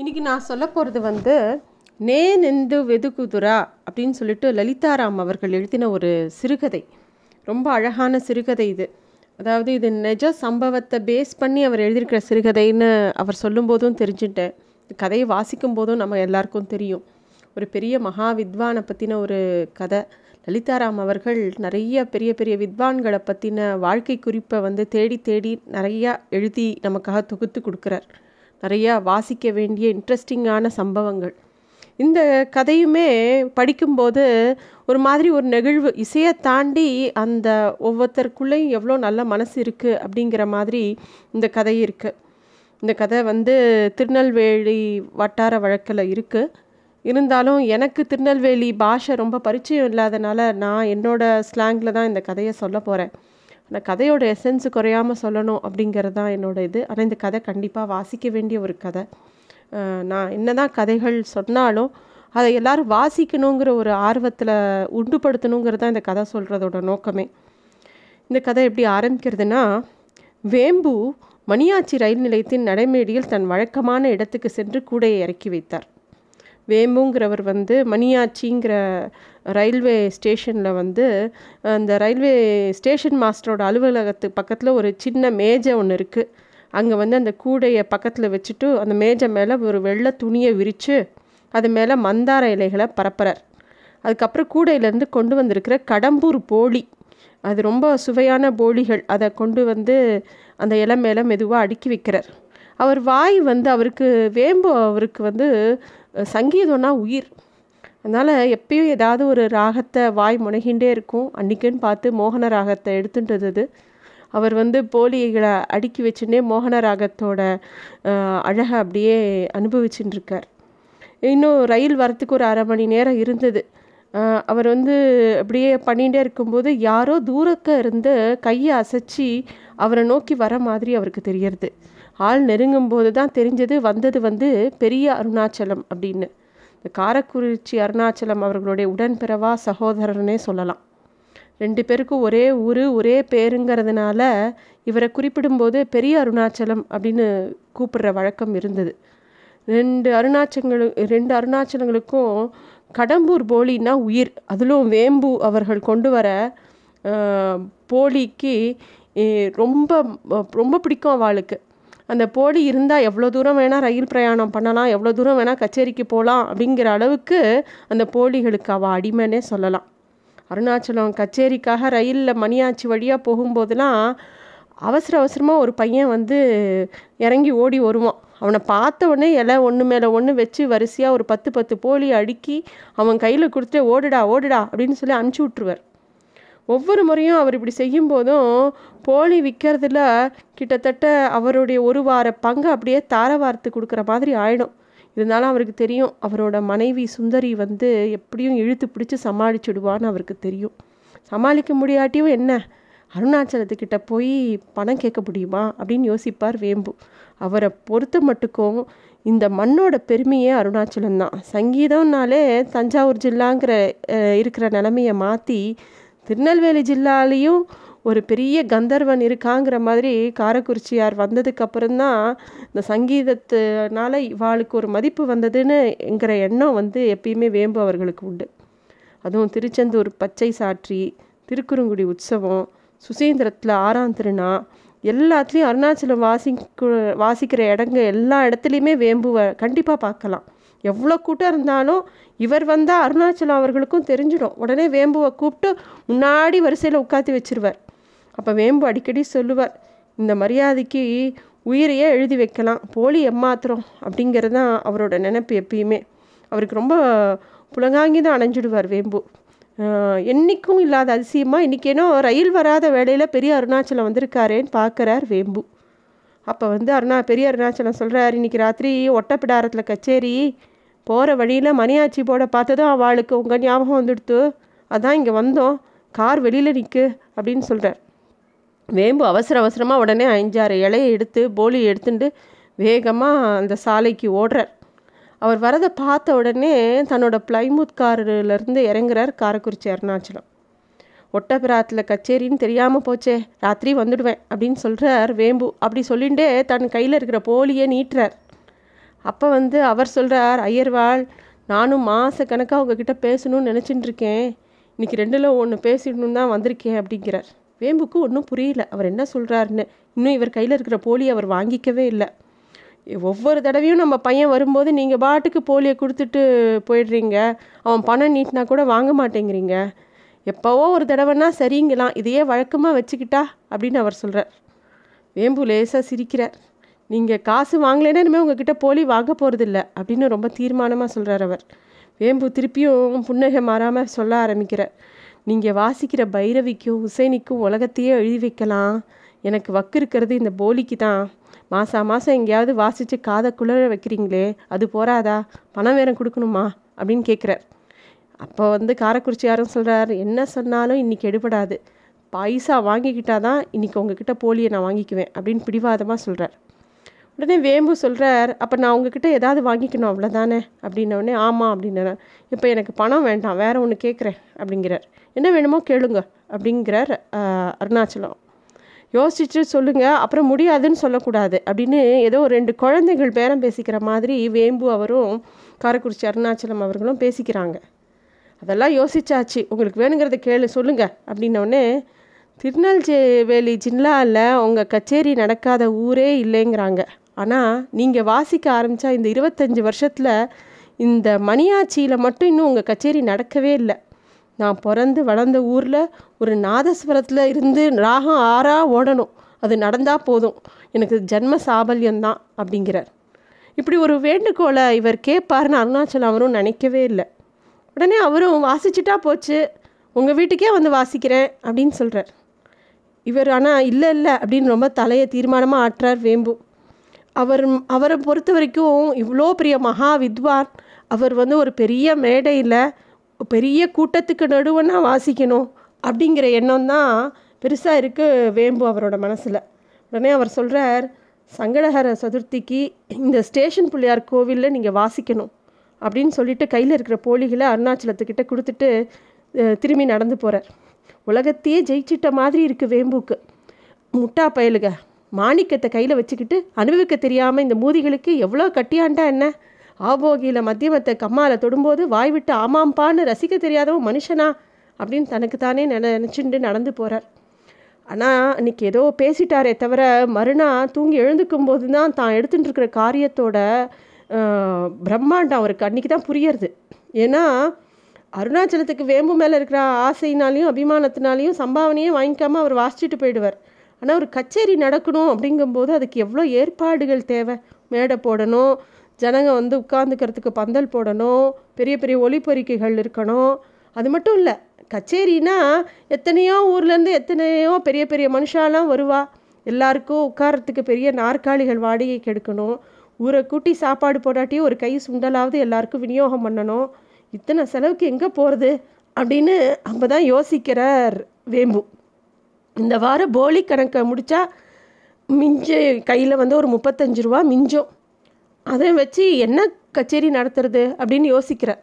இன்றைக்கி நான் சொல்ல போகிறது வந்து நேனெந்து வெதுகுதுரா அப்படின்னு சொல்லிட்டு லலிதாராம் அவர்கள் எழுதின ஒரு சிறுகதை. ரொம்ப அழகான சிறுகதை இது. அதாவது இது நிஜ சம்பவத்தை பேஸ் பண்ணி அவர் எழுதியிருக்கிற சிறுகதைன்னு அவர் சொல்லும்போதும் தெரிஞ்சுட்டேன். கதையை வாசிக்கும் போதும் நம்ம எல்லாருக்கும் தெரியும். ஒரு பெரிய மகா வித்வானை பற்றின ஒரு கதை. லலிதாராம் அவர்கள் நிறைய பெரிய பெரிய வித்வான்களை பற்றின வாழ்க்கை குறிப்பை வந்து தேடி தேடி நிறையா எழுதி நமக்காக தொகுத்து கொடுக்குறார். நிறையா வாசிக்க வேண்டிய இன்ட்ரெஸ்டிங்கான சம்பவங்கள். இந்த கதையுமே படிக்கும்போது ஒரு மாதிரி ஒரு நெகிழ்வு இசையை தாண்டி அந்த ஒவ்வொருத்தருக்குள்ளேயும் எவ்வளோ நல்ல மனசு இருக்குது அப்படிங்கிற மாதிரி இந்த கதை இருக்குது இந்த கதை வந்து திருநெல்வேலி வட்டார வழக்கில் இருக்குது இருந்தாலும் எனக்கு திருநெல்வேலி பாஷை ரொம்ப பரிச்சயம் இல்லாதனால நான் என்னோடய ஸ்லாங்கில் தான் இந்த கதையை சொல்ல போகிறேன் அந்த கதையோட எசன்ஸ் குறையாமல் சொல்லணும் அப்படிங்கிறது தான் என்னோட இது. ஆனால் இந்த கதை கண்டிப்பாக வாசிக்க வேண்டிய ஒரு கதை. நான் என்ன தான் கதைகள் சொன்னாலும் அதை எல்லோரும் வாசிக்கணுங்கிற ஒரு ஆர்வத்தில் உண்டுபடுத்தணுங்கிறது தான் இந்த கதை சொல்கிறதோட நோக்கமே. இந்த கதை எப்படி ஆரம்பிக்கிறதுனா வேம்பு மணியாச்சி ரயில் நிலையத்தின் நடைமேடையில் தன் வழக்கமான இடத்துக்கு சென்று கூடையை இறக்கி வைத்தார். வேம்புங்கிறவர் வந்து மணியாச்சிங்கிற ரயில்வே ஸ்டேஷனில் வந்து அந்த ரயில்வே ஸ்டேஷன் மாஸ்டரோட அலுவலகத்து பக்கத்தில் ஒரு சின்ன மேஜை ஒன்று இருக்குது அங்கே வந்து அந்த கூடையை பக்கத்தில் வச்சுட்டு அந்த மேஜை மேலே ஒரு வெள்ளை துணியை விரித்து அது மேலே மந்தார இலைகளை பரப்புறார். அதுக்கப்புறம் கூடையிலேருந்து கொண்டு வந்திருக்கிற கடம்பூர் போலி. அது ரொம்ப சுவையான போலிகள். அதை கொண்டு வந்து அந்த இலை மேலே மெதுவாக அடுக்கி வைக்கிறார். அவர் வாய் வந்து அவருக்கு வேம்பு அவருக்கு வந்து சங்கீதம்னா உயிர். அதனால் எப்பயும் ஏதாவது ஒரு ராகத்தை வாய் முனகின்றே இருக்கும். அன்றைக்குன்னு பார்த்து மோகன ராகத்தை எடுத்துட்டது அவர் வந்து போலிகளை அடுக்கி வச்சுட்டே மோகன ராகத்தோட அழகை அப்படியே அனுபவிச்சுட்டு இருக்கார். இன்னும் ரயில் வரத்துக்கு ஒரு அரை மணி நேரம் இருந்தது. அவர் வந்து அப்படியே பண்ணிகிட்டே இருக்கும்போது யாரோ தூரக்க இருந்து கையை அசைச்சி அவரை நோக்கி வர மாதிரி அவருக்கு தெரியறது. ஆள் நெருங்கும் போது தான் தெரிஞ்சது வந்தது வந்து பெரிய அருணாச்சலம் அப்படின்னு. இந்த காரக்குறிச்சி அருணாச்சலம் அவர்களுடைய உடன்பிறவா சகோதரர்னே சொல்லலாம். ரெண்டு பேருக்கும் ஒரே ஊர் ஒரே பேருங்கிறதுனால இவரை குறிப்பிடும்போது பெரிய அருணாச்சலம் அப்படின்னு கூப்பிடுற வழக்கம் இருந்தது. ரெண்டு அருணாச்சலங்களு ரெண்டு அருணாச்சலங்களுக்கும் கடம்பூர் போலின்னா உயிர் அதிலும் வேம்பு அவர்கள் கொண்டு வர போலிக்கு ரொம்ப ரொம்ப பிடிக்கும் அவளுக்கு. அந்த போலி இருந்தால் எவ்வளோ தூரம் வேணால் ரயில் பிரயாணம் பண்ணலாம் எவ்வளோ தூரம் வேணால் கச்சேரிக்கு போகலாம் அப்படிங்கிற அளவுக்கு அந்த போலிகளுக்கு அவள் அடிமைன்னே சொல்லலாம். அருணாச்சலம் கச்சேரிக்காக ரயிலில் மணியாச்சி வழியாக போகும்போதெல்லாம் அவசர அவசரமாக ஒரு பையன் வந்து இறங்கி ஓடி வருவான். அவனை பார்த்த உடனே இலை ஒன்று மேலே ஒன்று வச்சு வரிசையாக ஒரு பத்து பத்து போலி அடுக்கி அவன் கையில் கொடுத்துட்டு ஓடுடா ஓடுடா அப்படின்னு சொல்லி அனுப்பிச்சி விட்ருவார் ஒவ்வொரு முறையும் அவர் இப்படி செய்யும் போதும் போலி விற்கிறதுல கிட்டத்தட்ட அவருடைய ஒரு வார பங்கு அப்படியே தாரவார்த்து கொடுக்குற மாதிரி ஆயிடும். இருந்தாலும் அவருக்கு தெரியும் அவரோட மனைவி சுந்தரி வந்து எப்படியும் இழுத்து பிடிச்சி சமாளிச்சுடுவான்னு அவருக்கு தெரியும். சமாளிக்க முடியாட்டியும் என்ன? அருணாச்சலத்துக்கிட்ட போய் பணம் கேட்க முடியுமா? அப்படின்னு யோசிப்பார் வேம்பு. அவரை பொறுத்த மட்டுக்கும் இந்த மண்ணோட பெருமையே அருணாச்சலம் தான். சங்கீதம்னாலே தஞ்சாவூர் ஜில்லாங்கிற இருக்கிற நிலமையை மாற்றி திருநெல்வேலி ஜில்லாலேயும் ஒரு பெரிய கந்தர்வன் இருக்காங்கிற மாதிரி காரக்குறிச்சியார் வந்ததுக்கு அப்புறம்தான் இந்த சங்கீதத்தினால இவாளுக்கு ஒரு மதிப்பு வந்ததுன்னு என்கிற எண்ணம் வந்து எப்பயுமே வேம்பு அவர்களுக்கு உண்டு. அதுவும் திருச்செந்தூர் பச்சை சாற்றி திருக்குறுங்குடி உற்சவம் சுசீந்திரத்தில் ஆறாம் திருநா எல்லாத்துலேயும் அருணாச்சலம் வாசிக்கு வாசிக்கிற இடங்க எல்லா இடத்துலையுமே வேம்புவை கண்டிப்பாக பார்க்கலாம். எவ்வளோ கூட்டம் இருந்தாலும் இவர் வந்தால் அருணாச்சலம் அவர்களுக்கும் தெரிஞ்சிடும். உடனே வேம்புவை கூப்பிட்டு முன்னாடி வரிசையில் உட்காந்து வச்சிருவார். அப்போ வேம்பு அடிக்கடி சொல்லுவார் இந்த மரியாதைக்கு உயிரையே எழுதி வைக்கலாம் போலி எம்மாத்திரம் அப்படிங்கிறது தான் அவரோட நினைப்பு எப்பயுமே. அவருக்கு ரொம்ப புலங்காங்கி தான் அணைஞ்சிடுவார் வேம்பு. என்றைக்கும் இல்லாத அதிசயமாக இன்றைக்கேனோ ரயில் வராத வேலையில் பெரிய அருணாச்சலம் வந்திருக்காரேன்னு பார்க்குறார் வேம்பு. அப்போ வந்து அருணா பெரிய அருணாச்சலம் சொல்கிறார் இன்றைக்கி ராத்திரி ஒட்டப்பிடாரத்தில் கச்சேரி போகிற வழியில் மணியாச்சி போட பார்த்ததும் அவளுக்கு உங்கள் ஞாபகம் வந்துடுத்து. அதான் இங்கே வந்தோம் கார் வெளியில் நிற்கு அப்படின்னு சொல்கிறார் வேம்பு அவசர அவசரமாக உடனே அஞ்சாறு இலையை எடுத்து போலி எடுத்துட்டு வேகமாக அந்த சாலைக்கு ஓடுறார். அவர் வரதை பார்த்த உடனே தன்னோட பிளைமூத் காரிலேருந்து இறங்குறார் காரக்குறிச்சி அருணாச்சலம். ஒட்டபிராத்தில் கச்சேரின்னு தெரியாமல் போச்சே ராத்திரி வந்துடுவேன் அப்படின்னு சொல்கிறார் வேம்பு. அப்படி சொல்லிகிட்டே தன் கையில் இருக்கிற போலியை நீட்டுறார். அப்போ வந்து அவர் சொல்கிறார் ஐயர்வாள் நானும் மாதக்கணக்காக உங்ககிட்ட பேசணும்னு நினச்சிட்டு இருக்கேன். இன்றைக்கி ரெண்டில் ஒன்று பேசிடணும் தான் வந்திருக்கேன் அப்படிங்கிறார். வேம்புக்கு ஒன்றும் புரியல. அவர் என்ன சொல்கிறாருன்னு இன்னும் இவர் கையில் இருக்கிற போலி அவர் வாங்கிக்கவே இல்லை. ஒவ்வொரு தடவையும் நம்ம பையன் வரும்போது நீங்கள் பாட்டுக்கு போலியை கொடுத்துட்டு போயிடுறீங்க. அவன் பணம் நீட்டினா கூட வாங்க மாட்டேங்கிறீங்க. எப்போவோ ஒரு தடவைனா சரிங்களாம். இதையே வழக்கமாக வச்சுக்கிட்டா அப்படின்னு அவர் சொல்கிறார் வேம்பு லேசாக சிரிக்கிறார். நீங்கள் காசு வாங்கலைன்னா இனிமேல் உங்ககிட்ட போலி வாங்க போகிறதில்ல அப்படின்னு ரொம்ப தீர்மானமாக சொல்கிறார் அவர். வேம்பு திருப்பியும் புன்னகை மாறாமல் சொல்ல ஆரம்பிக்கிறார். நீங்கள் வாசிக்கிற பைரவிக்கும் உசைனிக்கும் உலகத்தையே எழுதி வைக்கலாம். எனக்கு வக்கு இருக்கிறது இந்த போலிக்கு தான் மாதம் மாதம் எங்கேயாவது வாசித்து காதை குளிர வைக்கிறீங்களே அது போராதா பணம் வேற கொடுக்கணுமா? அப்படின்னு கேட்குறார் அப்போ வந்து காரக்குறிச்சி யாரும் சொல்கிறார் என்ன சொன்னாலும் இன்றைக்கி எடுபடாது. பைசா வாங்கிக்கிட்டாதான் இன்றைக்கி உங்ககிட்ட போலியை நான் வாங்கிக்குவேன் அப்படின்னு பிடிவாதமாக சொல்கிறார் உடனே வேம்பு சொல்கிறார் அப்போ நான் உங்ககிட்ட ஏதாவது வாங்கிக்கணும் அவ்வளோதானே அப்படின்னோடனே ஆமாம் அப்படின்னா இப்போ எனக்கு பணம் வேண்டாம் வேறு ஒன்று கேட்குறேன் அப்படிங்கிறார். என்ன வேணுமோ கேளுங்க அப்படிங்கிறார் அருணாச்சலம். யோசிச்சு சொல்லுங்கள் அப்புறம் முடியாதுன்னு சொல்லக்கூடாது அப்படின்னு ஏதோ ஒரு ரெண்டு குழந்தைகள் பேரம் பேசிக்கிற மாதிரி வேம்பு அவரும் காரக்குறிச்சி அருணாச்சலம் அவர்களும் பேசிக்கிறாங்க. அதெல்லாம் யோசிச்சாச்சு. உங்களுக்கு வேணுங்கிறத கேளு சொல்லுங்கள் அப்படின்னோடனே திருநெல்வேலி ஜில்லாவில் உங்கள் கச்சேரி நடக்காத ஊரே இல்லைங்கிறாங்க. ஆனால் நீங்கள் வாசிக்க ஆரம்பித்தா இந்த இருபத்தஞ்சி வருஷத்தில் இந்த மணியாச்சியில் மட்டும் இன்னும் உங்கள் கச்சேரி நடக்கவே இல்லை. நான் பிறந்து வளர்ந்த ஊரில் ஒரு நாதஸ்வரத்தில் இருந்து ராகம் ஆறாக ஓடணும். அது நடந்தால் போதும். எனக்கு ஜென்ம சாபல்யம்தான் அப்படிங்கிறார். இப்படி ஒரு வேண்டுகோளை இவர் கேட்பாருன்னு அருணாச்சலம் அவரும் நினைக்கவே இல்லை. உடனே அவரும் வாசிச்சுட்டா போச்சு. உங்கள் வீட்டுக்கே வந்து வாசிக்கிறேன் அப்படின்னு சொல்கிறார் இவர் ஆனால் இல்லை இல்லை அப்படின்னு ரொம்ப தலையை தீர்மானமாக ஆற்றார் வேம்பு. அவர் அவரை பொறுத்த வரைக்கும் இவ்வளோ பெரிய மகா வித்வான். அவர் வந்து ஒரு பெரிய மேடையில் பெரிய கூட்டத்துக்கு நடுவனா வாசிக்கணும் அப்படிங்கிற எண்ணம் தான் பெருசாக இருக்குது வேம்பு அவரோட மனசில். உடனே அவர் சொல்கிறார் சங்கடஹர சதுர்த்திக்கு இந்த ஸ்டேஷன் பிள்ளையார் கோவிலில் நீங்கள் வாசிக்கணும் அப்படின்னு சொல்லிட்டு கையில் இருக்கிற போலிகளை அருணாச்சலத்துக்கிட்ட கொடுத்துட்டு திரும்பி நடந்து போகிறார் உலகத்தையே ஜெயிச்சிட்ட மாதிரி இருக்குது வேம்புக்கு. முட்டா பயலுக. மாணிக்கத்தை கையில் வச்சுக்கிட்டு அனுபவிக்க தெரியாமல் இந்த மூதிகளுக்கு எவ்வளோ கட்டியாண்டா என்ன? ஆபோகியில் மத்தியமத்தை கம்மாவில் தொடும்போது வாய் விட்டு ஆமாம்பான்னு ரசிக்க தெரியாதவன் மனுஷனா? அப்படின்னு தனக்கு தானே நினச்சிண்டு நடந்து போகிறார் ஆனால் அன்றைக்கி ஏதோ பேசிட்டாரே தவிர மறுநாள் தூங்கி எழுந்துக்கும் போது தான் தான் எடுத்துகிட்டு இருக்கிற காரியத்தோட பிரம்மாண்டம் அவருக்கு அன்றைக்கி தான் புரியறது. ஏன்னா அருணாச்சலத்துக்கு வேம்பு மேலே இருக்கிற ஆசையினாலையும் அபிமானத்தினாலையும் சம்பாவனையும் வாங்கிக்காமல் அவர் வாசிச்சுட்டு போயிடுவார். ஆனால் ஒரு கச்சேரி நடக்கணும் அப்படிங்கும்போது அதுக்கு எவ்வளோ ஏற்பாடுகள் தேவை? மேடை போடணும் ஜனங்க வந்து உட்காந்துக்கிறதுக்கு பந்தல் போடணும் பெரிய பெரிய ஒளிப்பொறிக்கைகள் இருக்கணும். அது மட்டும் இல்லை கச்சேரினா எத்தனையோ ஊர்லேருந்து எத்தனையோ பெரிய பெரிய மனுஷாலாம் வருவா. எல்லாருக்கும் உட்காரத்துக்கு பெரிய நாற்காலிகள் வாடகைக்கு எடுக்கணும் ஊரை கூட்டி சாப்பாடு போடாட்டியும் ஒரு கை சுண்டலாவது எல்லாருக்கும் விநியோகம் பண்ணணும். இத்தனை செலவுக்கு எங்கே போகிறது அப்படின்னு அப்போ தான் யோசிக்கிறார் வேம்பு. இந்த வாரம் போலி கணக்கை முடித்தா மிஞ்ச கையில் வந்து ஒரு முப்பத்தஞ்சு ரூபா மிஞ்சும். அதை வச்சு என்ன கச்சேரி நடத்துறது அப்படின்னு யோசிக்கிறேன்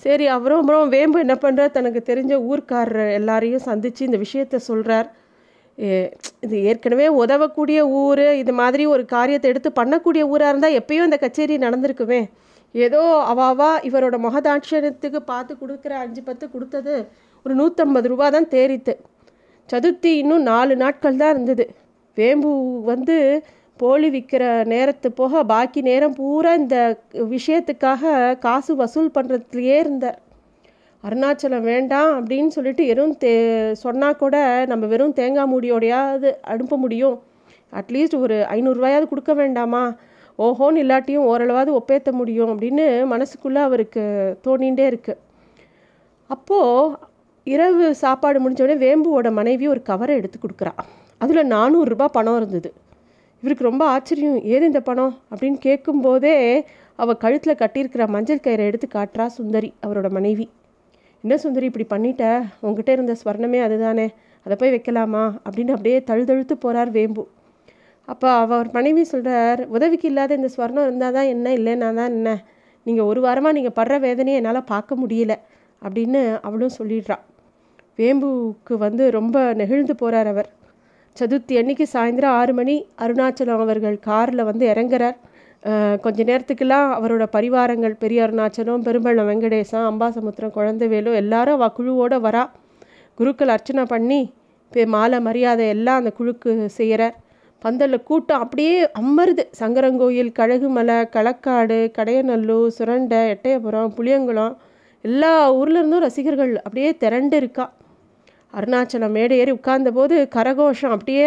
சரி அவரும் அப்புறம் வேம்பு என்ன பண்ணுறார் தனக்கு தெரிஞ்ச ஊர்க்காரர் எல்லாரையும் சந்தித்து இந்த விஷயத்த சொல்கிறார் இது ஏற்கனவே உதவக்கூடிய ஊர் இது மாதிரி ஒரு காரியத்தை எடுத்து பண்ணக்கூடிய ஊராக இருந்தால் எப்பயும் இந்த கச்சேரி நடந்திருக்குமே. ஏதோ அவாவா இவரோட முகதாட்சணத்துக்கு பார்த்து கொடுக்குற அஞ்சு பத்து கொடுத்தது ஒரு நூற்றம்பது ரூபா தான் தேரித்து. சதுர்த்தி இன்னும் நாலு நாட்கள் தான் இருந்தது. வேம்பு வந்து போலி விற்கிற நேரத்து போக பாக்கி நேரம் பூரா இந்த விஷயத்துக்காக காசு வசூல் பண்ணுறதுலையே இருந்தார். அருணாச்சலம் வேண்டாம் அப்படின்னு சொல்லிட்டு வெறும் தே சொன்னால் கூட நம்ம வெறும் தேங்காய் மூடியோடையாவது அனுப்ப முடியும். அட்லீஸ்ட் ஒரு ஐநூறுரூவாயாவது கொடுக்க வேண்டாமா? ஓஹோன்னு இல்லாட்டியும் ஓரளவாவது ஒப்பேற்ற முடியும் அப்படின்னு மனசுக்குள்ளே அவருக்கு தோணிகிட்டே இருக்குது அப்போது இரவு சாப்பாடு முடிஞ்சோடனே வேம்புவோட மனைவி ஒரு கவரை எடுத்து கொடுக்குறா. அதில் நானூறுரூபா பணம் இருந்தது. இவருக்கு ரொம்ப ஆச்சரியம். ஏது இந்த பணம்? அப்படின்னு கேட்கும்போதே அவள் கழுத்தில் கட்டியிருக்கிற மஞ்சள் கயிறை எடுத்து காட்டுறா சுந்தரி அவரோட மனைவி. என்ன சுந்தரி இப்படி பண்ணிட்ட? உங்ககிட்ட இருந்த ஸ்வர்ணமே அதுதானே. அதை போய் வைக்கலாமா? அப்படின்னு அப்படியே தழுதழுத்து போகிறார் வேம்பு. அப்போ அவர் மனைவி சொல்கிறார் உதவிக்கு இல்லாத இந்த ஸ்வர்ணம் இருந்தால் தான் என்ன இல்லைன்னா தான் என்ன? நீங்கள் ஒரு வாரமாக நீங்கள் படுற வேதனையை என்னால் பார்க்க முடியல. அப்படின்னு அவளும் சொல்லிடுறான் வேம்புவுக்கு வந்து ரொம்ப நெகிழ்ந்து போகிறார் அவர். சதுர்த்தி அன்னைக்கு சாயந்தரம் ஆறு மணி அருணாச்சலம் அவர்கள் காரில் வந்து இறங்குறார். கொஞ்ச நேரத்துக்கெல்லாம் அவரோட பரிவாரங்கள் பெரிய அருணாச்சலம் பெரும்பள்ளம் வெங்கடேசன் அம்பாசமுத்திரம் குழந்தைவேலு எல்லாரும் அவள் குழுவோடு வரா. குருக்கள் அர்ச்சனை பண்ணி மாலை மரியாதை எல்லாம் அந்த குழுக்கு செய்கிறார் பந்தலில் கூட்டம் அப்படியே அமருது. சங்கரங்கோயில் கழகுமலை களக்காடு கடையநல்லூர் சுரண்டை எட்டயபுரம் புளியங்குளம் எல்லா ஊர்லேருந்தும் ரசிகர்கள் அப்படியே திரண்டு இருக்கா. அருணாச்சலம் மேடை ஏறி உட்கார்ந்தபோது கரகோஷம் அப்படியே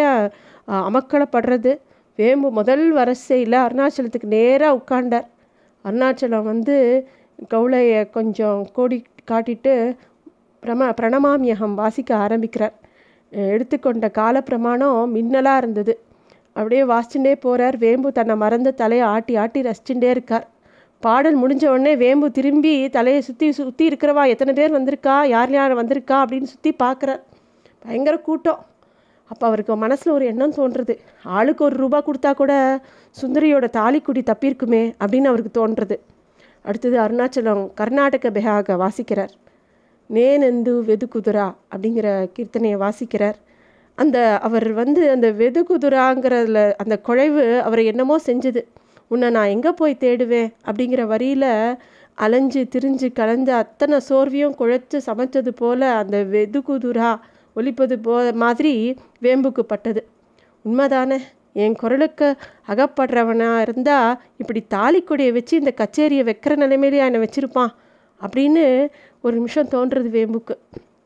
அமக்களப்படுறது வேம்பு முதல் வரிசையில் அருணாச்சலத்துக்கு நேராக உட்காண்டார் அருணாச்சலம் வந்து கவுளையை கொஞ்சம் கோடி காட்டிட்டு பிரம பிரணமாமியகம் வாசிக்க ஆரம்பிக்கிறார். எடுத்துக்கொண்ட கால பிரமாணம் மின்னலாக இருந்தது. அப்படியே வாசிச்சுட்டே போகிறார் வேம்பு தன்னை மறந்த தலையை ஆட்டி ஆட்டி ரசிச்சுட்டே இருக்கார். பாடல் முடிஞ்ச உடனே வேம்பு திரும்பி தலையை சுற்றி சுற்றி இருக்கிறவா? எத்தனை பேர் வந்திருக்கா? யார் யார் வந்திருக்கா? அப்படின்னு சுற்றி பார்க்குறார் பயங்கர கூட்டம். அப்போ அவருக்கு மனசில் ஒரு எண்ணம் தோன்றுறது. ஆளுக்கு ஒரு ரூபா கொடுத்தா கூட சுந்தரியோட தாலிக்குடி தப்பியிருக்குமே அப்படின்னு அவருக்கு தோன்றுறது. அடுத்தது அருணாச்சலம் கர்நாடக பெஹாக வாசிக்கிறார். நேனெந்து வெது குதிரா அப்படிங்கிற கீர்த்தனையை வாசிக்கிறார். அந்த அவர் வந்து அந்த வெது குதிராங்கிறதுல அந்த குழைவு அவரை என்னமோ செஞ்சது. உன்னை நான் எங்கே போய் தேடுவேன்? அப்படிங்கிற வரியில் அலைஞ்சு திரிஞ்சு கலந்து அத்தனை சோர்வையும் குழைச்சி சமைச்சது போல் அந்த வெதுகுதுரா ஒலிப்பது போ மாதிரி வேம்புக்கு பட்டது. உண்மைதானே? என் குரலுக்கு அகப்படுறவனாக இருந்தால் இப்படி தாலிக்கொடியை வச்சு இந்த கச்சேரியை வைக்கிற நிலைமையிலே என்னை வச்சுருப்பான் அப்படின்னு ஒரு நிமிஷம் தோன்றுறது வேம்புக்கு.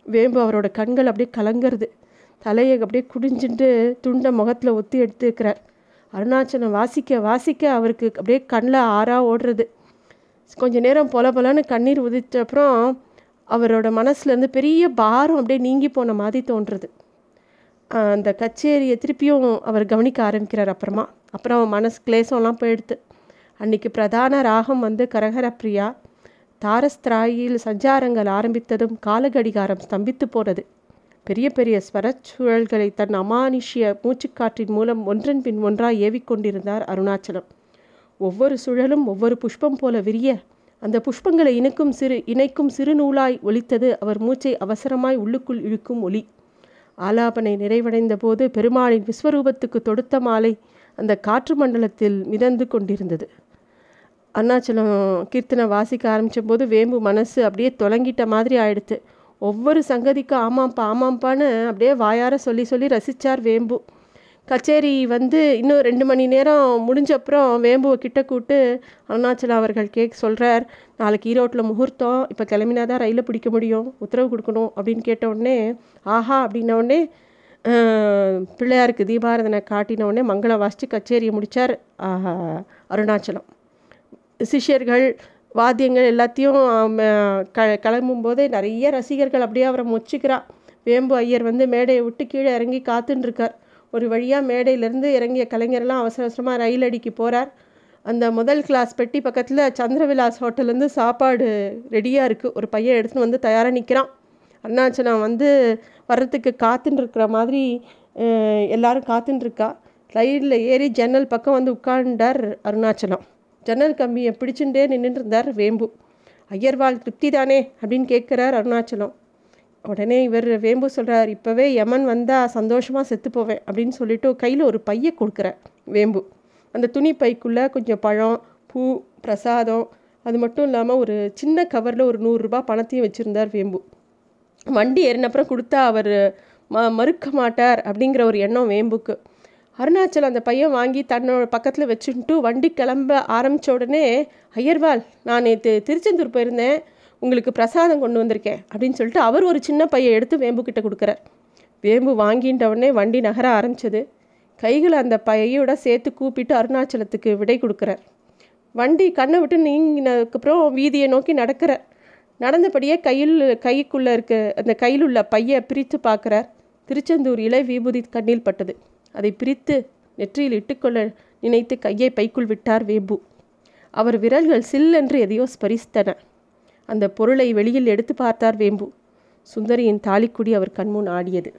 வேம்பு அவரோட கண்கள் அப்படியே கலங்கிறது. தலையை அப்படியே குடிஞ்சுட்டு துண்டை முகத்தில் ஒத்தி எடுத்துக்கிறார். அருணாச்சலம் வாசிக்க வாசிக்க அவருக்கு அப்படியே கண்ணில் ஆறாக ஓடுறது. கொஞ்ச நேரம் பொல பொலன்னு கண்ணீர் உதித்த அப்புறம் அவரோட மனசுலேருந்து பெரிய பாரம் அப்படியே நீங்கி போன மாதிரி தோன்றுறது. அந்த கச்சேரியை திருப்பியும் அவர் கவனிக்க ஆரம்பிக்கிறார் அப்புறமா. அப்புறம் மனசு கிளேசம்லாம் போயிடுது. அன்னைக்கு பிரதான ராகம் வந்து கரகர பிரியா. தாரஸ்திராயில் சஞ்சாரங்கள் ஆரம்பித்ததும் காலகடிகாரம் ஸ்தம்பித்து போனது. பெரிய பெரிய ஸ்வரச்சூழல்களை தன் அமானுஷ்ய மூச்சுக்காற்றின் மூலம் ஒன்றன் பின் ஒன்றாய் ஏவிக்கொண்டிருந்தார் அருணாச்சலம். ஒவ்வொரு சுழலும் ஒவ்வொரு புஷ்பம் போல விரிய. அந்த புஷ்பங்களை இணைக்கும் சிறு இணைக்கும் சிறு நூலாய் ஒலித்தது அவர் மூச்சை அவசரமாய் உள்ளுக்குள் இழுக்கும் ஒலி. ஆலாபனை நிறைவடைந்த போது பெருமாளின் விஸ்வரூபத்துக்கு தொடுத்த மாலை அந்த காற்று மண்டலத்தில் மிதந்து கொண்டிருந்தது. அருணாச்சலம் கீர்த்தனை வாசிக்க ஆரம்பித்த போது வேம்பு மனசு அப்படியே தொலங்கிட்ட மாதிரி ஆயிடுத்து. ஒவ்வொரு சங்கதிக்கும் ஆமாம்ப்பா ஆமாம்ப்பான்னு அப்படியே வாயார சொல்லி சொல்லி ரசித்தார் வேம்பு. கச்சேரி வந்து இன்னும் ரெண்டு மணி நேரம் முடிஞ்ச அப்புறம் வேம்புவை கிட்ட கூட்டு அருணாச்சலம் அவர்கள் கேக் சொல்கிறார் நாளைக்கு ஈரோட்டில் முகூர்த்தம். இப்போ கிளம்பினா தான் ரயிலில் பிடிக்க முடியும். உத்தரவு கொடுக்கணும். அப்படின்னு கேட்டவுடனே ஆஹா அப்படின்னவுடனே பிள்ளையாருக்கு தீபாரதனை காட்டினவுடனே மங்களம் வாசித்து கச்சேரியை முடித்தார் அருணாச்சலம். சிஷ்யர்கள் வாத்தியங்கள் எல்லாத்தையும் க கிளம்பும் போதே நிறைய ரசிகர்கள் அப்படியே அவரை மொச்சிக்கிறா. வேம்பு ஐயர் வந்து மேடையை விட்டு கீழே இறங்கி காத்துன்னு ஒரு வழியாக மேடையிலேருந்து இறங்கிய கலைஞரெல்லாம் அவசர அவசரமாக ரயில் அடிக்கு போகிறார் அந்த முதல் கிளாஸ் பெட்டி பக்கத்தில் சந்திரவிலாஸ் ஹோட்டல்லேருந்து சாப்பாடு ரெடியாக இருக்குது ஒரு பையன் எடுத்துன்னு வந்து தயாராக நிற்கிறான் அருணாச்சலம் வந்து வர்றதுக்கு காத்துன்னு இருக்கிற மாதிரி எல்லாரும் காத்துன்னு இருக்கா ரயிலில் ஏறி ஜன்னல் பக்கம் வந்து உட்காண்டார் அருணாச்சலம். ஜன்னல் கம்பியை பிடிச்சுட்டே நின்றுட்டு இருந்தார் வேம்பு. ஐயர்வாள் திருப்தி தானே அப்படின்னு கேட்குறார் அருணாச்சலம். உடனே இவர் வேம்பு சொல்கிறார் இப்போவே யமன் வந்தால் சந்தோஷமாக செத்து போவேன் அப்படின்னு சொல்லிட்டு கையில் ஒரு பையை கொடுக்குறார் வேம்பு. அந்த துணி பைக்குள்ளே கொஞ்சம் பழம் பூ பிரசாதம் அது மட்டும் இல்லாமல் ஒரு சின்ன கவரில் ஒரு நூறுரூபா பணத்தையும் வச்சுருந்தார் வேம்பு. வண்டி ஏறினப்புறம் கொடுத்தா அவர் ம மறுக்க மாட்டார் அப்படிங்கிற ஒரு எண்ணம் வேம்புக்கு. அருணாச்சல் அந்த பையன் வாங்கி தன்னோட பக்கத்தில் வச்சுட்டு வண்டி கிளம்ப ஆரம்பித்த உடனே ஐயர்வால் நான் நேற்று திருச்செந்தூர் போயிருந்தேன். உங்களுக்கு பிரசாதம் கொண்டு வந்திருக்கேன். அப்படின்னு சொல்லிட்டு அவர் ஒரு சின்ன பையன் எடுத்து வேம்பு கிட்ட கொடுக்குறார். வேம்பு வாங்கின்ற உடனே வண்டி நகர ஆரம்பிச்சது. கைகளை அந்த பையோட சேர்த்து கூப்பிட்டு அருணாச்சலத்துக்கு விடை கொடுக்குறார். வண்டி கண்ணை விட்டு நீங்கினதுக்கப்புறம் வீதியை நோக்கி நடக்கிறார். நடந்தபடியே கையில் கைக்குள்ளே இருக்க அந்த கையில் உள்ள பையை பிரித்து பார்க்குறார். திருச்செந்தூர் இலை விபூதி கண்ணில் பட்டது. அதை பிரித்து நெற்றியில் இட்டுக்கொள்ள நினைத்து கையை பைக்குள் விட்டார் வேம்பு. அவர் விரல்கள் சில்லென்று எதையோ ஸ்பரித்தன அந்த பொருளை வெளியில் எடுத்து பார்த்தார் வேம்பு. சுந்தரியின் தாலிக்குடி அவர் கண்முன் ஆடியது.